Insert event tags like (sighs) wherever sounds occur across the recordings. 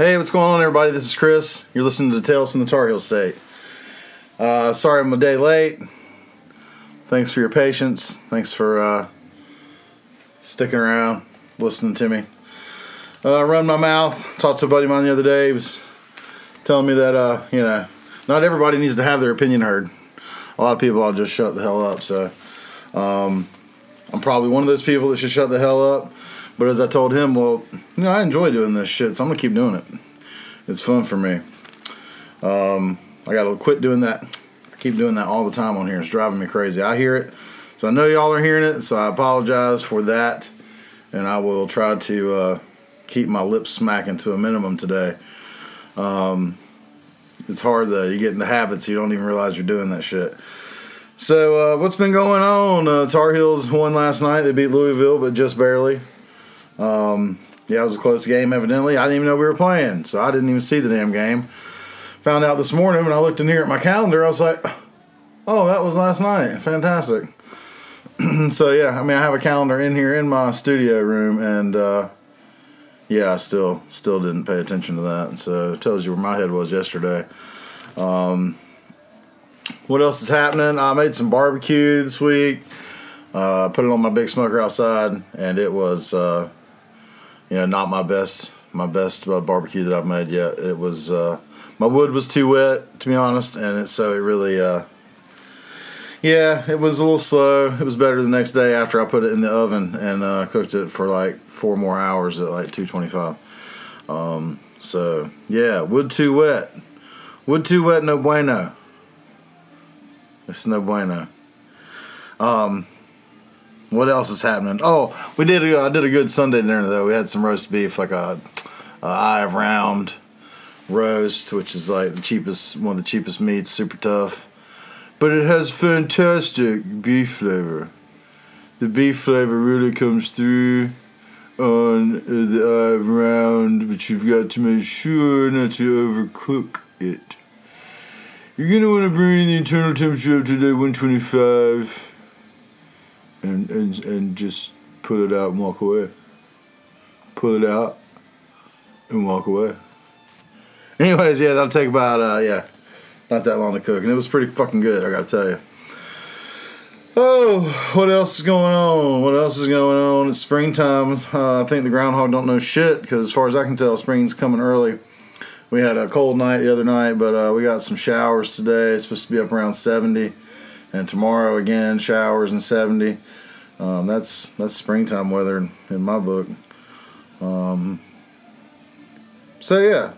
Hey, what's going on, everybody? This is Chris. You're listening to Tales from the Tar Heel State. Uh, sorry I'm a day late. Thanks for your patience. Thanks for uh, sticking around, listening to me. Uh, run my mouth. Talked to a buddy of mine the other day. He was telling me that, uh, you know, not everybody needs to have their opinion heard. A lot of people I'll just shut the hell up. So um, I'm probably one of those people that should shut the hell up. But as I told him, well, you know, I enjoy doing this shit, so I'm gonna keep doing it. It's fun for me. Um, I gotta quit doing that. I keep doing that all the time on here. It's driving me crazy. I hear it, so I know y'all are hearing it. So I apologize for that, and I will try to uh, keep my lips smacking to a minimum today. Um, it's hard though. You get into habits, you don't even realize you're doing that shit. So uh, what's been going on? Uh, Tar Heels won last night. They beat Louisville, but just barely. Um, yeah, it was a close game. Evidently, I didn't even know we were playing, so I didn't even see the damn game. Found out this morning when I looked in here at my calendar. I was like, "Oh, that was last night. Fantastic." (clears throat) so yeah, I mean, I have a calendar in here in my studio room, and uh, yeah, I still still didn't pay attention to that. So it tells you where my head was yesterday. Um, what else is happening? I made some barbecue this week. Uh, put it on my big smoker outside, and it was. Uh, you know, not my best my best uh, barbecue that I've made yet. It was uh, my wood was too wet to be honest, and it so it really uh, yeah, it was a little slow. It was better the next day after I put it in the oven and uh, cooked it for like four more hours at like 225. Um, so yeah, wood too wet. Wood too wet, no bueno. It's no bueno. Um, what else is happening? Oh, we did. A, I did a good Sunday dinner though. We had some roast beef, like a, a eye of round roast, which is like the cheapest, one of the cheapest meats, super tough, but it has fantastic beef flavor. The beef flavor really comes through on the eye of round, but you've got to make sure not to overcook it. You're gonna want to bring the internal temperature up to like 125 and, and and just pull it out and walk away. Pull it out and walk away. (laughs) Anyways, yeah, that'll take about uh yeah, not that long to cook, and it was pretty fucking good. I gotta tell you. Oh, what else is going on? What else is going on? It's springtime. Uh, I think the groundhog don't know shit because, as far as I can tell, spring's coming early. We had a cold night the other night, but uh, we got some showers today. It's supposed to be up around 70 and tomorrow again showers and 70 um, that's that's springtime weather in, my book. Um, so yeah.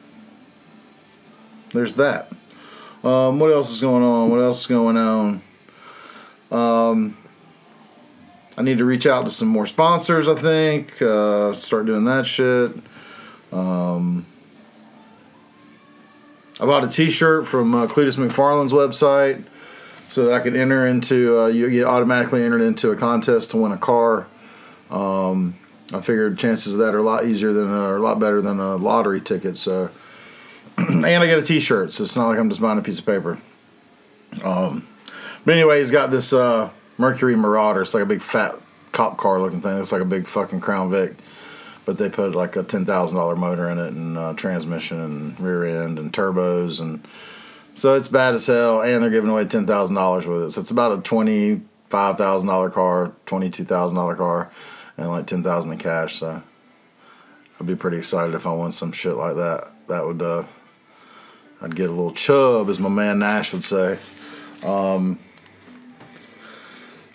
There's that. Um, what else is going on? What else is going on? Um, I need to reach out to some more sponsors I think. Uh, start doing that shit. Um, I bought a t-shirt from uh, Cleetus McFarland's website so that I could enter into uh, you get automatically entered into a contest to win a car. Um, I figured chances of that are a lot easier than uh, a lot better than a lottery ticket. So, (clears throat) and I get a T-shirt, so it's not like I'm just buying a piece of paper. Um, but anyway, he's got this uh, Mercury Marauder. It's like a big fat cop car looking thing. It's like a big fucking Crown Vic, but they put like a ten thousand dollar motor in it and uh, transmission and rear end and turbos and so it's bad as hell, and they're giving away ten thousand dollars with it. So it's about a twenty five thousand dollar car, twenty two thousand dollar car, and like ten thousand in cash. So I'd be pretty excited if I won some shit like that. That would uh, I'd get a little chub, as my man Nash would say. Um,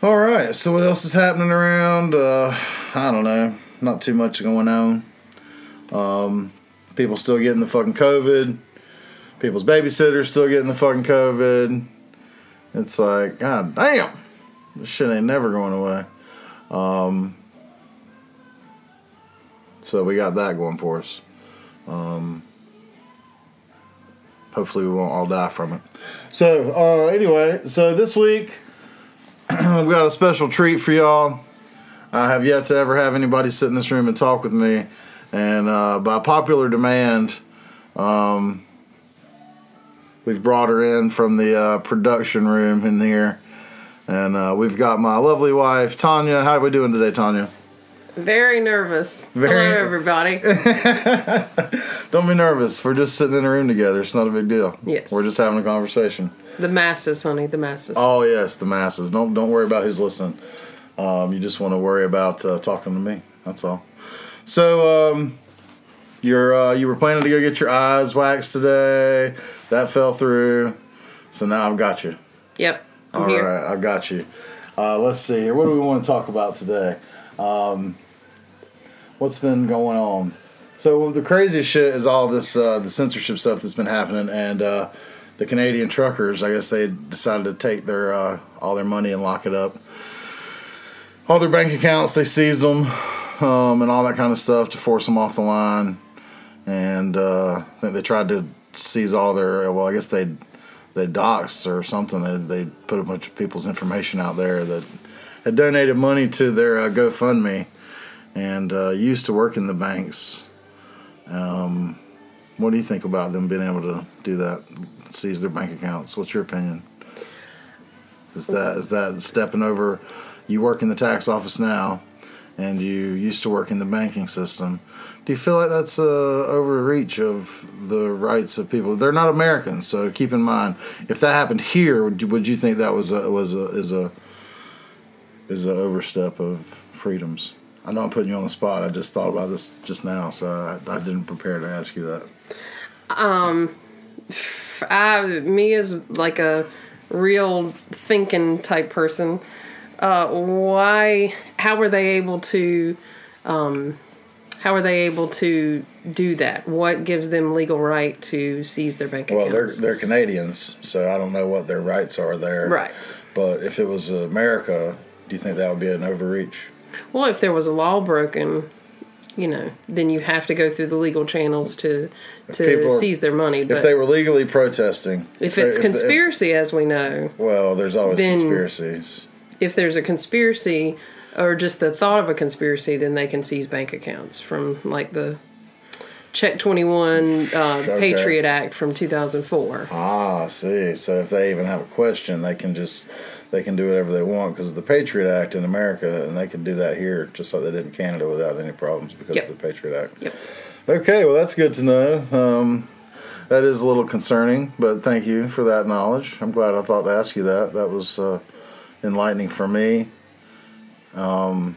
all right, so what else is happening around? Uh, I don't know. Not too much going on. Um, people still getting the fucking COVID people's babysitters still getting the fucking COVID. It's like, God damn, this shit ain't never going away. Um, so we got that going for us. Um, hopefully, we won't all die from it. So, uh, anyway, so this week (clears throat) we got a special treat for y'all. I have yet to ever have anybody sit in this room and talk with me, and uh, by popular demand, um, We've brought her in from the uh, production room in here. And uh, we've got my lovely wife, Tanya. How are we doing today, Tanya? Very nervous. Very- Hello, everybody. (laughs) Don't be nervous. We're just sitting in a room together. It's not a big deal. Yes. We're just having a conversation. the masses, honey. The masses. Oh yes, the masses. Don't don't worry about who's listening. Um, you just want to worry about uh, talking to me. That's all. So um, you're uh, you were planning to go get your eyes waxed today. That fell through. So now I've got you. Yep. I'm All here. right, I've got you. Uh, let's see here. What do we want to talk about today? Um, what's been going on? So the craziest shit is all this uh, the censorship stuff that's been happening, and uh, the Canadian truckers. I guess they decided to take their uh, all their money and lock it up. All their bank accounts, they seized them, um, and all that kind of stuff to force them off the line. And uh, they tried to seize all their. Well, I guess they they doxed or something. They, they put a bunch of people's information out there that had donated money to their uh, GoFundMe and uh, used to work in the banks. Um, what do you think about them being able to do that, seize their bank accounts? What's your opinion? Is that is that stepping over? You work in the tax office now, and you used to work in the banking system. Do you feel like that's a overreach of the rights of people? They're not Americans, so keep in mind if that happened here, would you, think that was a, was a is a is a overstep of freedoms? I know I'm putting you on the spot. I just thought about this just now, so I, I didn't prepare to ask you that. Um, I, me as like a real thinking type person, uh, why? How were they able to? Um, how are they able to do that? What gives them legal right to seize their bank Well, they're they're Canadians, so I don't know what their rights are there. Right. But if it was America, do you think that would be an overreach? well, if there was a law broken, you know, then you have to go through the legal channels to to are- seize their money. But If they were legally protesting, if they- it's they- conspiracy, as we know, well, there's always conspiracies. if there's a conspiracy or just the thought of a conspiracy, then they can seize bank accounts from like the Check 21 uh, Okay. Patriot Act from 2004. Ah, I see. So if they even have a question, they can just they can do whatever they want because the Patriot Act in America, and they can do that here just like they did in Canada without any problems because Yep. of the Patriot Act. Yep. Okay, well that's good to know. Um, that is a little concerning, but thank you for that knowledge. I'm glad I thought to ask you that. That was uh, enlightening for me. Um,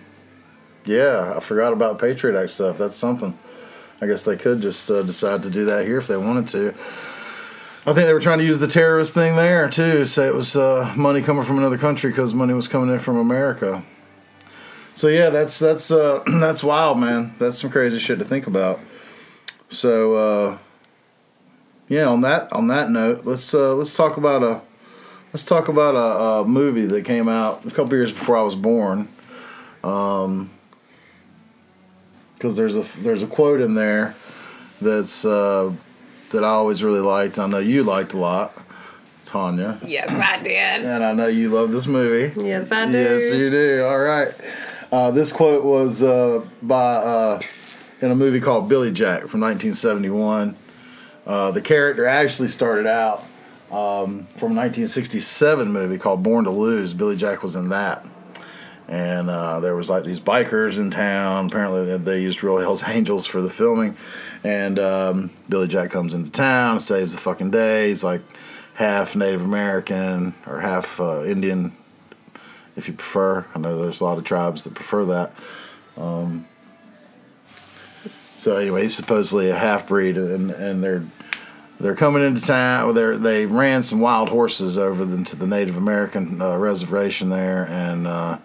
yeah, I forgot about Patriot Act stuff. That's something. I guess they could just uh, decide to do that here if they wanted to. I think they were trying to use the terrorist thing there too. Say it was uh, money coming from another country because money was coming in from America. So yeah, that's that's uh, (clears throat) that's wild, man. That's some crazy shit to think about. So uh, yeah, on that on that note, let's uh, let's talk about a let's talk about a, a movie that came out a couple years before I was born. Um, because there's a there's a quote in there that's uh, that I always really liked. I know you liked a lot, Tanya, Yes, I did. and I know you love this movie. Yes, I do. Yes, you do. All right. Uh, this quote was uh, by uh, in a movie called Billy Jack from 1971. Uh, the character actually started out um, from a 1967 movie called Born to Lose. Billy Jack was in that. And uh, there was like these bikers in town. Apparently, they- used Real Hell's Angels for the filming. And um, Billy Jack comes into town, saves the fucking day. He's like half Native American or half uh, Indian, if you prefer. I know there's a lot of tribes that prefer that. Um, so anyway, he's supposedly a half breed, and and they're they're coming into town. They they ran some wild horses over into the Native American uh, reservation there, and uh,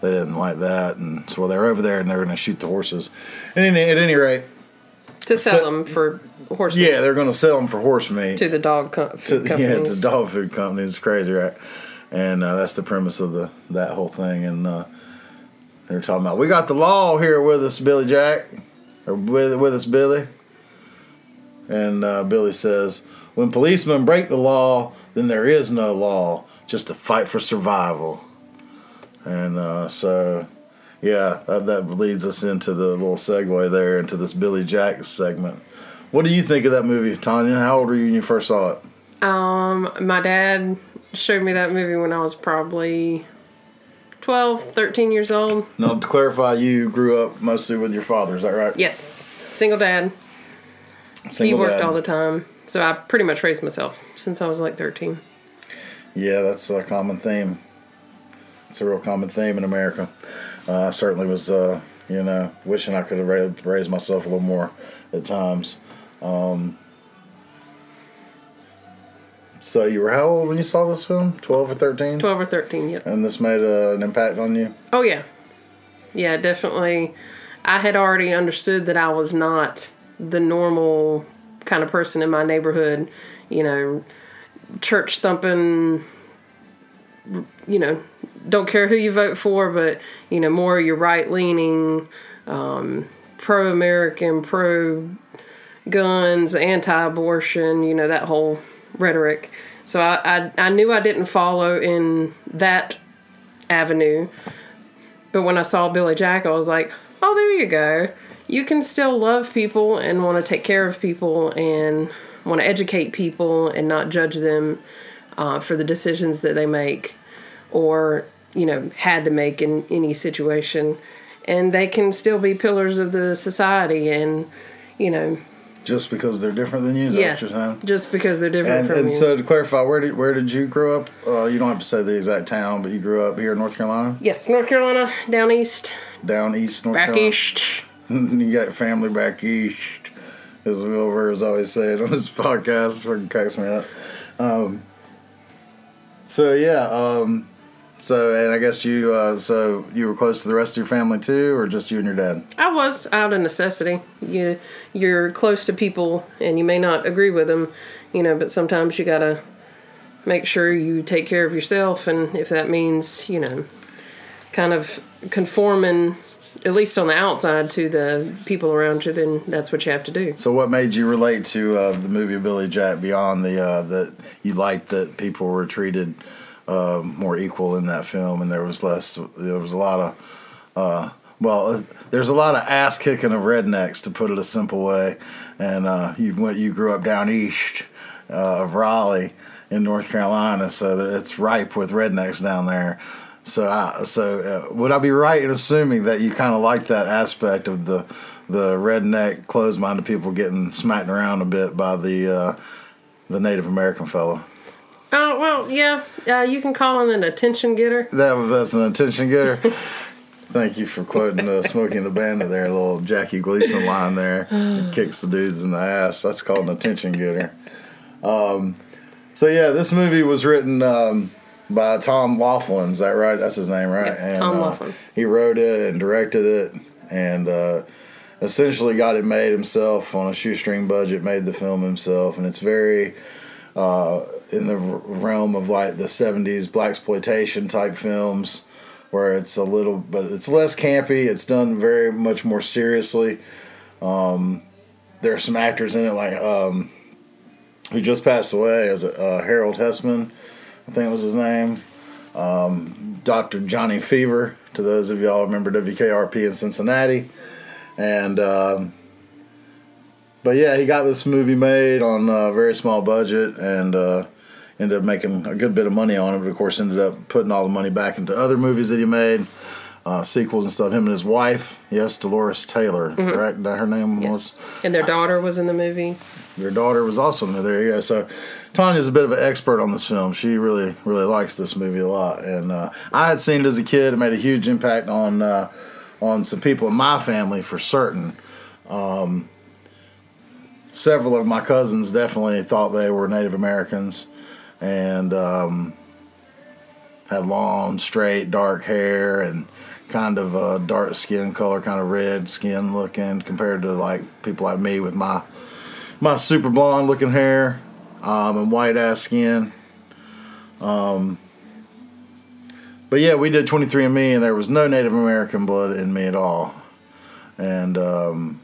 they didn't like that, and so they're over there and they're going to shoot the horses. And any, at any rate, To sell So- them for horse meat. yeah, they're going to sell them for horse meat to the dog co- to, food yeah, to dog food companies. It's crazy, right? And uh, that's the premise of the that whole thing. And uh, they're talking about we got the law here with us, Billy Jack, or with with us, Billy. And uh, Billy says, "When policemen break the law, then there is no law, just a fight for survival." And uh, so, yeah, that, that leads us into the little segue there into this Billy Jack segment. What do you think of that movie, Tanya? How old were you when you first saw it? Um, my dad showed me that movie when I was probably 12, 13 years old. Now, to clarify, you grew up mostly with your father. Is that right? Yes, single dad. Single he worked dad. all the time, so I pretty much raised myself since I was like 13. Yeah, that's a common theme. It's a real common theme in America. Uh, I certainly was, uh, you know, wishing I could have raised myself a little more at times. Um, so you were how old when you saw this film? Twelve or thirteen? 12 or 13, yeah. And this made uh, an impact on you. Oh yeah, yeah, definitely. I had already understood that I was not the normal kind of person in my neighborhood. You know, church thumping. You know, don't care who you vote for, but you know, more your right leaning, um, pro American, pro guns, anti abortion. You know that whole rhetoric. So I, I I knew I didn't follow in that avenue. But when I saw Billy Jack, I was like, oh, there you go. You can still love people and want to take care of people and want to educate people and not judge them uh, for the decisions that they make or, you know, had to make in any situation. And they can still be pillars of the society and, you know, Just because they're different than you, is that yeah, what you're saying? just because they're different And, from and you. so to clarify, where did where did you grow up? Uh, you don't have to say the exact town, but you grew up here in North Carolina, yes, North Carolina, down east, down east North back Carolina. east. (laughs) you got family back east, as Will Rivers always said on his (laughs) podcast. Fucking cracks me up. Um, so yeah, um, so and I guess you uh, so you were close to the rest of your family too, or just you and your dad? I was out of necessity. You you're close to people and you may not agree with them, you know, but sometimes you got to make sure you take care of yourself and if that means, you know, kind of conforming at least on the outside to the people around you, then that's what you have to do. So what made you relate to uh, the movie Billy Jack beyond the uh, that you liked that people were treated uh, more equal in that film, and there was less. There was a lot of. Uh, well, there's a lot of ass kicking of rednecks, to put it a simple way. And uh, you went, you grew up down east uh, of Raleigh in North Carolina, so it's ripe with rednecks down there. So, I, so uh, would I be right in assuming that you kind of liked that aspect of the the redneck, closed-minded people getting smacked around a bit by the uh, the Native American fellow? Oh, well, yeah, uh, you can call it an attention getter. That was that's an attention getter. Thank you for quoting uh, Smokey and the Bandit there, a little Jackie Gleason line there. It (sighs) kicks the dudes in the ass. That's called an attention getter. Um, so yeah, this movie was written um, by Tom Laughlin. Is that right? That's his name, right? Yep, Tom uh, Laughlin. He wrote it and directed it, and uh, essentially got it made himself on a shoestring budget. Made the film himself, and it's very uh, in the realm of like the '70s black exploitation type films, where it's a little, but it's less campy. It's done very much more seriously. Um, there are some actors in it like um, who just passed away as uh, Harold Hesseman, I think was his name. Um, Dr. Johnny Fever, to those of y'all remember WKRP in Cincinnati, and. Um, but yeah, he got this movie made on a very small budget and uh, ended up making a good bit of money on it. But of course, ended up putting all the money back into other movies that he made, uh, sequels and stuff. Him and his wife, yes, Dolores Taylor, correct? That her name was. And their daughter was in the movie. Their daughter was also in there. There you go. So Tanya's a bit of an expert on this film. She really, really likes this movie a lot. And uh, I had seen it as a kid. It made a huge impact on uh, on some people in my family for certain. Um, several of my cousins definitely thought they were Native Americans, and um, had long, straight, dark hair and kind of uh, dark skin color, kind of red skin looking, compared to like people like me with my my super blonde looking hair um, and white ass skin. Um, but yeah, we did 23andMe, and there was no Native American blood in me at all. And um,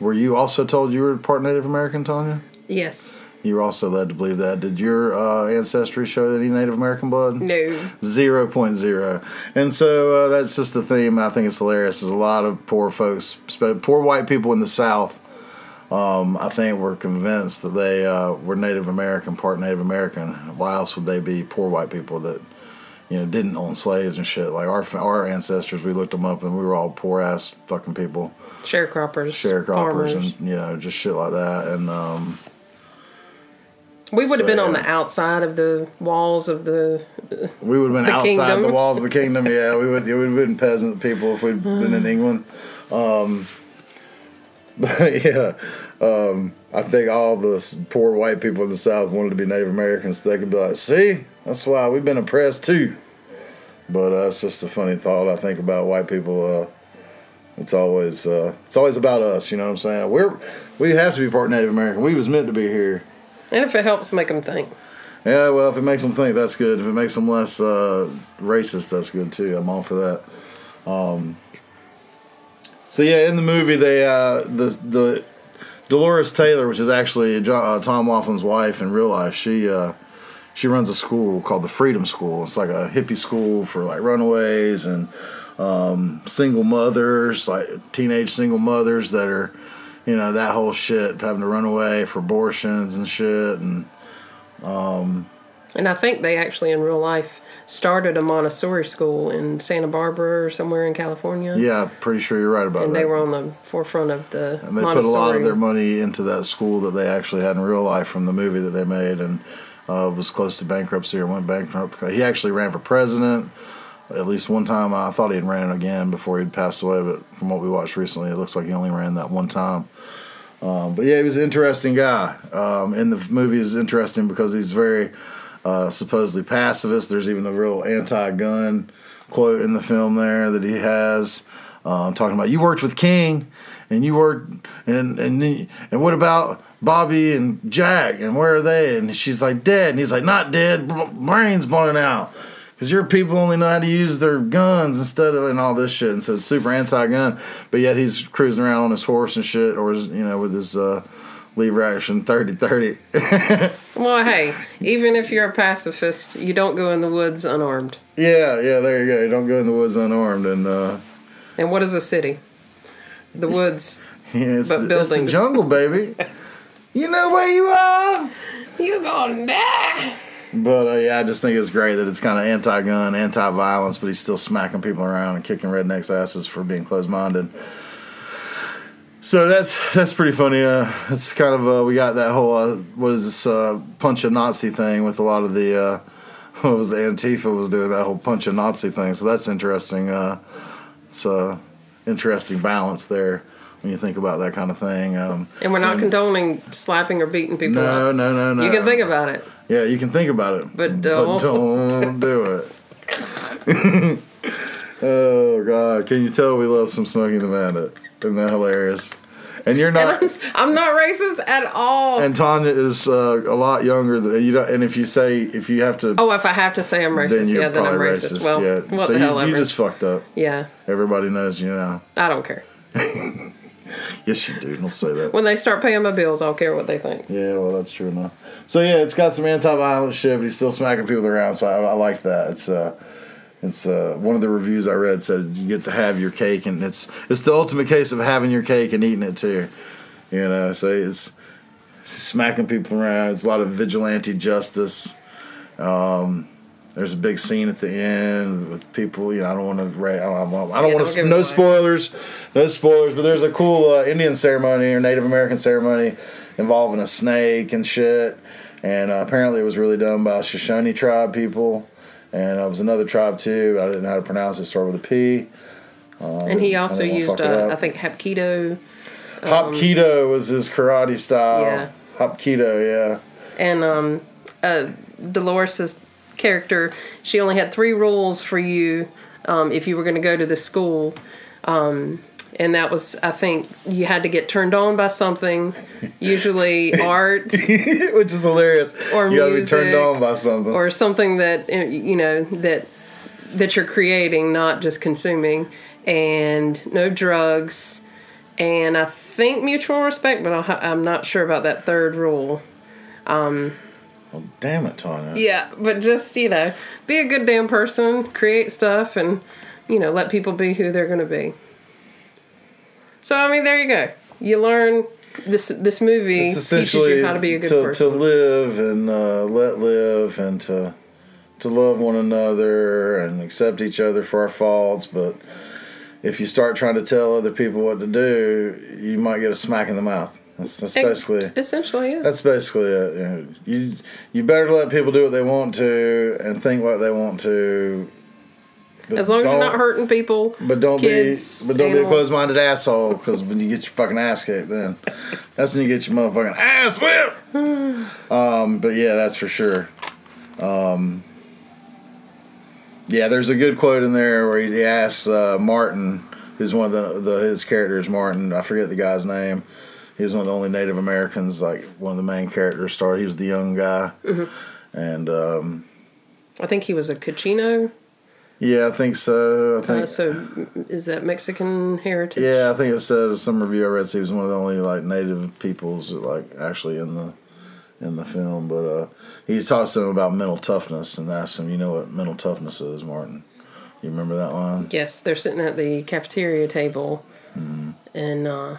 were you also told you were part Native American, Tanya? Yes. You were also led to believe that. Did your uh, ancestry show any Native American blood? No. Zero point zero, and so uh, that's just a theme. I think it's hilarious. There's a lot of poor folks, poor white people in the South. Um, I think were convinced that they uh, were Native American, part Native American. Why else would they be poor white people that you know, didn't own slaves and shit. Like our our ancestors, we looked them up and we were all poor ass fucking people, Sharecroppers. sharecroppers, farmers. and you know, just shit like that. And um, we would have so, been on the outside of the walls of the. we would have been outside kingdom. the walls of the kingdom. Yeah, we would. It would have been peasant people if we'd been in England. Um, (laughs) but yeah, um, I think all the poor white people in the South wanted to be Native Americans. So they could be like, "See, that's why we've been oppressed too." But uh, it's just a funny thought. I think about white people. Uh, it's always uh, it's always about us. You know what I'm saying? We're we have to be part Native American. We was meant to be here. And if it helps make them think. Yeah, well, if it makes them think, that's good. If it makes them less uh, racist, that's good too. I'm all for that. Um, so yeah, in the movie, they uh, the the Dolores Taylor, which is actually Jo- uh, Tom Laughlin's wife in real life, she uh, she runs a school called the Freedom School. It's like a hippie school for like runaways and um, single mothers, like teenage single mothers that are, you know, that whole shit, having to run away for abortions and shit and. And I think they actually, in real life, started a Montessori school in Santa Barbara or somewhere in California. Yeah, pretty sure you're right about that. And that. they were on the forefront of the and they Montessori. put a lot of their money into that school that they actually had in real life from the movie that they made, and uh, was close to bankruptcy or went bankrupt. He actually ran for president at least one time. I thought he had ran again before he'd passed away, but from what we watched recently, it looks like he only ran that one time. Um, but yeah, he was an interesting guy. Um, and the movie is interesting because he's very uh, supposedly pacifist. There's even a real anti-gun quote in the film there that he has, um, talking about you worked with King, and you worked, and and and what about Bobby and Jack, and where are they? And she's like dead, and he's like not dead, brains blown out. Because your people only know how to use their guns instead of and all this shit, and so it's super anti-gun. But yet he's cruising around on his horse and shit, or his, you know with his uh, lever action 30-30. (laughs) Well, hey, even if you're a pacifist, you don't go in the woods unarmed. Yeah, yeah, there you go. You don't go in the woods unarmed, and uh, And what is a city? The woods. (laughs) yeah, it's, But the buildings. jungle, baby. (laughs) you know where you are. You're gonna die. But uh, yeah, I just think it's great that it's kind of anti-gun, anti-violence, but he's still smacking people around and kicking rednecks' asses for being closed-minded. So that's that's pretty funny. Uh, it's kind of uh, we got that whole uh, what is this uh, punch a Nazi thing with a lot of the uh, (laughs) what was the Antifa was doing that whole punch a Nazi thing. So that's interesting. Uh, it's a interesting balance there when you think about that kind of thing. Um, And we're not condoning slapping or beating people no, up. no, no, no. You can think about it. Yeah, you can think about it, But don't. don't do it. (laughs) oh God! Can you tell we love some Smokey and the Bandit? Isn't that hilarious? And you're And I'm, not. I'm not racist at all. And Tanya is uh, a lot younger than you. Don't, and if you say if you have to, oh, if I have to say I'm racist, you're yeah, then I'm racist. racist. Well, yeah. what so the hell you, ever. you just fucked up. yeah, Everybody knows you now. I don't care. (laughs) (laughs) Yes, you do. Don't say that. When they start paying my bills, I'll care what they think. Yeah, well, that's true enough. So yeah, it's got some anti-violence shit, but he's still smacking people around. So I, I like that. It's uh, it's uh, one of the reviews I read said you get to have your cake, and it's it's the ultimate case of having your cake and eating it too. You know, so it's smacking people around. It's a lot of vigilante justice. Um, there's a big scene at the end with people. You know, I don't want to. I don't, I don't Yeah, want to. No spoilers. No spoilers. But there's a cool uh, Indian ceremony or Native American ceremony involving a snake and shit. And uh, apparently, it was really done by Shoshone tribe people. And it was another tribe too. But I didn't know how to pronounce it. Start with a P. and he also used, uh. I think, Hapkido. Hapkido was his karate style. Yeah. Hapkido, yeah. and um, uh, Dolores's character, she only had three rules for you um, if you were going to go to the school. Um, and that was, I think, you had to get turned on by something, usually (laughs) art Which is hilarious. Or you gotta be turned music, on by something. or something that uh, you know that that you're creating, not just consuming, and no drugs, and I think mutual respect, but I'll, ha- I'm not sure about that third rule. Oh, damn it, Tanya. Yeah, but just, you know, be a good damn person, create stuff, and, you know, let people be who they're going to be. So, I mean, there you go. You learn this this movie It's teaches essentially you how to be a good to, person. to live and uh, let live and to to love one another and accept each other for our faults, but if you start trying to tell other people what to do, you might get a smack in the mouth. That's, that's basically essentially yeah. that's basically it. You, know, you you better let people do what they want to and think what they want to. as long as you're don't- hurting people. But don't kids, be but don't be a closed-minded asshole because when you get your fucking ass kicked, then that's when you get your motherfucking ass whipped. (sighs) um, but yeah, that's for sure. Um, yeah, there's a good quote in there where he asks uh, Martin, who's one of the, the his characters, Martin. I forget the guy's name. He was one of the only Native Americans, like one of the main characters. Started. He was the young guy, and um, I think he was a Cochino. yeah, I think so. I think Uh, so is that Mexican heritage? Yeah, I think it said some review I read. He was one of the only like native peoples that, like actually in the in the film. But uh, he talks to him about mental toughness and asks him, "You know what mental toughness is, Martin? You remember that line?" Yes, they're sitting at the cafeteria table, Mm-hmm. and uh,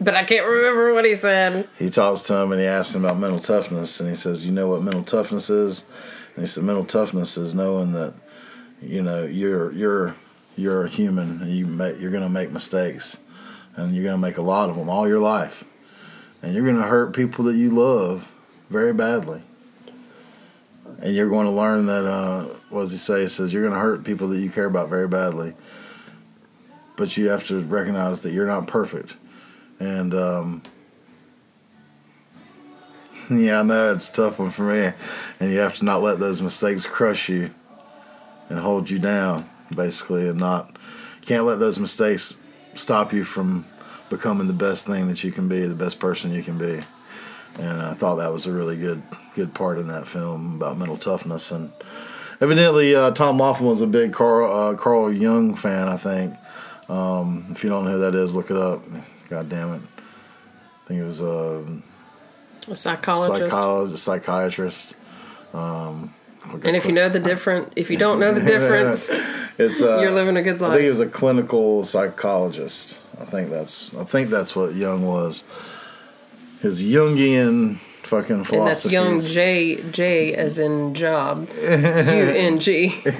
but I can't remember what he said. He talks to him and he asks him about mental toughness, and he says, "You know what mental toughness is?" And he said, "Mental toughness is knowing that you know you're you're you're a human and you make you're gonna make mistakes, and you're gonna make a lot of them all your life, and you're gonna hurt people that you love very badly." And you're going to learn that, uh, what does he say? He says, You're going to hurt people that you care about very badly. But you have to recognize that you're not perfect. And um, (laughs) yeah, I know it's tough one for me, and you have to not let those mistakes crush you and hold you down, basically, and not can't let those mistakes stop you from becoming the best thing that you can be, the best person you can be. And I thought that was a really good good part in that film about mental toughness. And evidently, uh, Tom Laughlin was a big Carl uh, Carl Jung fan. I think. Um, if you don't know who that is, look it up. God damn it. I think it was uh, A psychologist. psychologist, psychiatrist. Um, and if you know the difference, if you don't know the (laughs) difference, it's uh, you're living a good life. I think he was a clinical psychologist. I think that's I think that's what Jung was. His Jungian fucking philosophy. And that's young J J as in job. U N G. (laughs)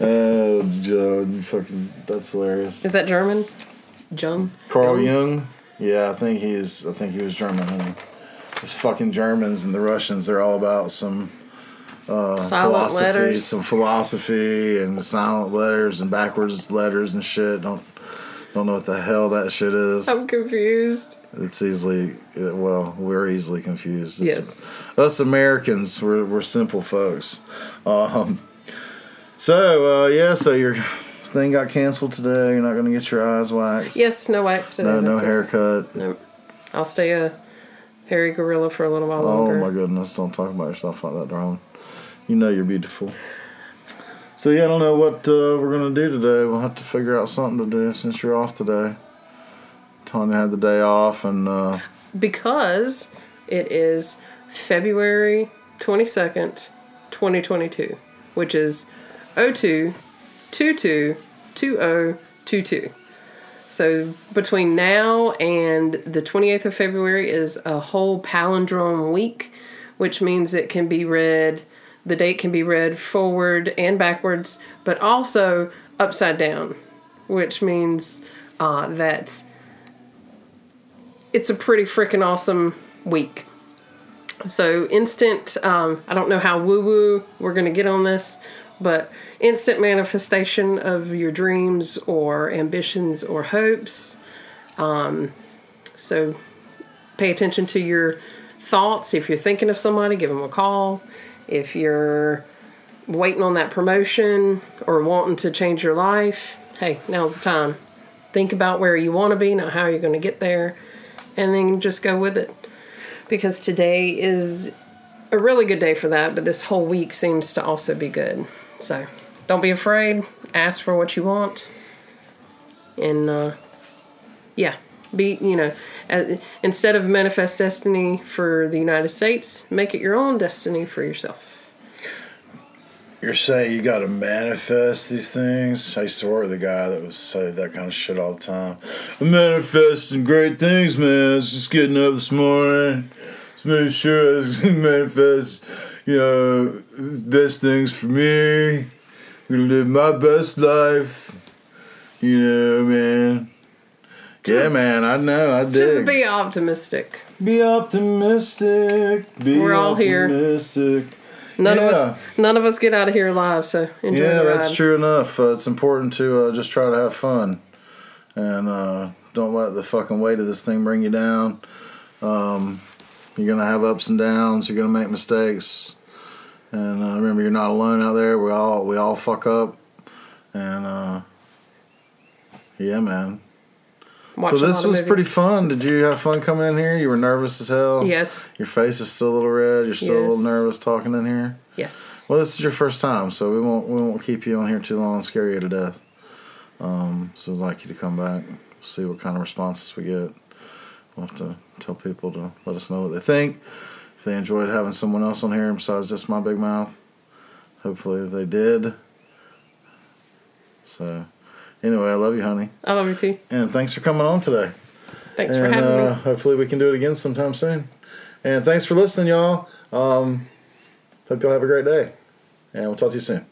Oh, Joe, fucking that's hilarious. Is that German? Jung. Carl Jung? Yeah, I think he's. I think he was German. Honey. Those fucking Germans and the Russians, they're all about some Silent philosophy, letters. some philosophy and silent letters and backwards letters and shit. Don't don't know what the hell that shit is. I'm confused. It's easily well, we're easily confused. It's- Yes. us Americans, we're we're simple folks. Um, so uh, yeah, so your thing got canceled today. You're not going to get your eyes waxed. Yes, no wax today. No, no that's it. haircut. Nope. I'll stay a hairy gorilla for a little while longer. Oh my goodness! Don't talk about yourself like that, darling. You know you're beautiful. So yeah, I don't know what uh, we're gonna do today. We'll have to figure out something to do since you're off today. Tanya had the day off, and uh, because it is February 22nd, 2022, which is 02 22 2022. So between now and the 28th of February is a whole palindrome week, which means it can be read, the date can be read forward and backwards, but also upside down, which means uh, that it's a pretty freaking awesome week. So instant, um, I don't know how woo woo we're gonna get on this, but instant manifestation of your dreams or ambitions or hopes. Um, so pay attention to your thoughts. If you're thinking of somebody, give them a call. If you're waiting on that promotion or wanting to change your life, hey, now's the time. Think about where you want to be, not how you're going to get there, and then just go with it. Because today is a really good day for that, but this whole week seems to also be good. So don't be afraid. Ask for what you want. And uh, yeah, be, you know, instead of manifest destiny for the United States, make it your own destiny for yourself. you're saying you got to manifest these things. I used to work with a guy that was say that kind of shit all the time. I'm manifesting great things, man. I was just getting up this morning, Let's make sure gonna manifest, you know, best things for me. I'm gonna live my best life. You know, man. Yeah, man. I know. I dig. Just be optimistic. Be optimistic. Be We're all here. None Yeah. of us, none of us get out of here alive. So enjoy Yeah, the ride. that's true enough. Uh, it's important to uh, just try to have fun, and uh, don't let the fucking weight of this thing bring you down. Um, you're gonna have ups and downs. You're gonna make mistakes, and uh, remember, you're not alone out there. We all we all fuck up, and uh, yeah, man. So this was pretty fun. Did you have fun coming in here? You were nervous as hell. Yes, Your face is still a little red. You're still a little nervous talking in here. yes. Well, this is your first time, so we won't we won't keep you on here too long and scare you to death. Um, so we'd like you to come back, see what kind of responses we get. We'll have to tell people to let us know what they think. If they enjoyed having someone else on here besides just my big mouth, hopefully they did. So, anyway, I love you, honey, I love you too. and thanks for coming on today. Thanks for having uh, me. hopefully we can do it again sometime soon. And thanks for listening, y'all. Um, hope y'all have a great day, and we'll talk to you soon.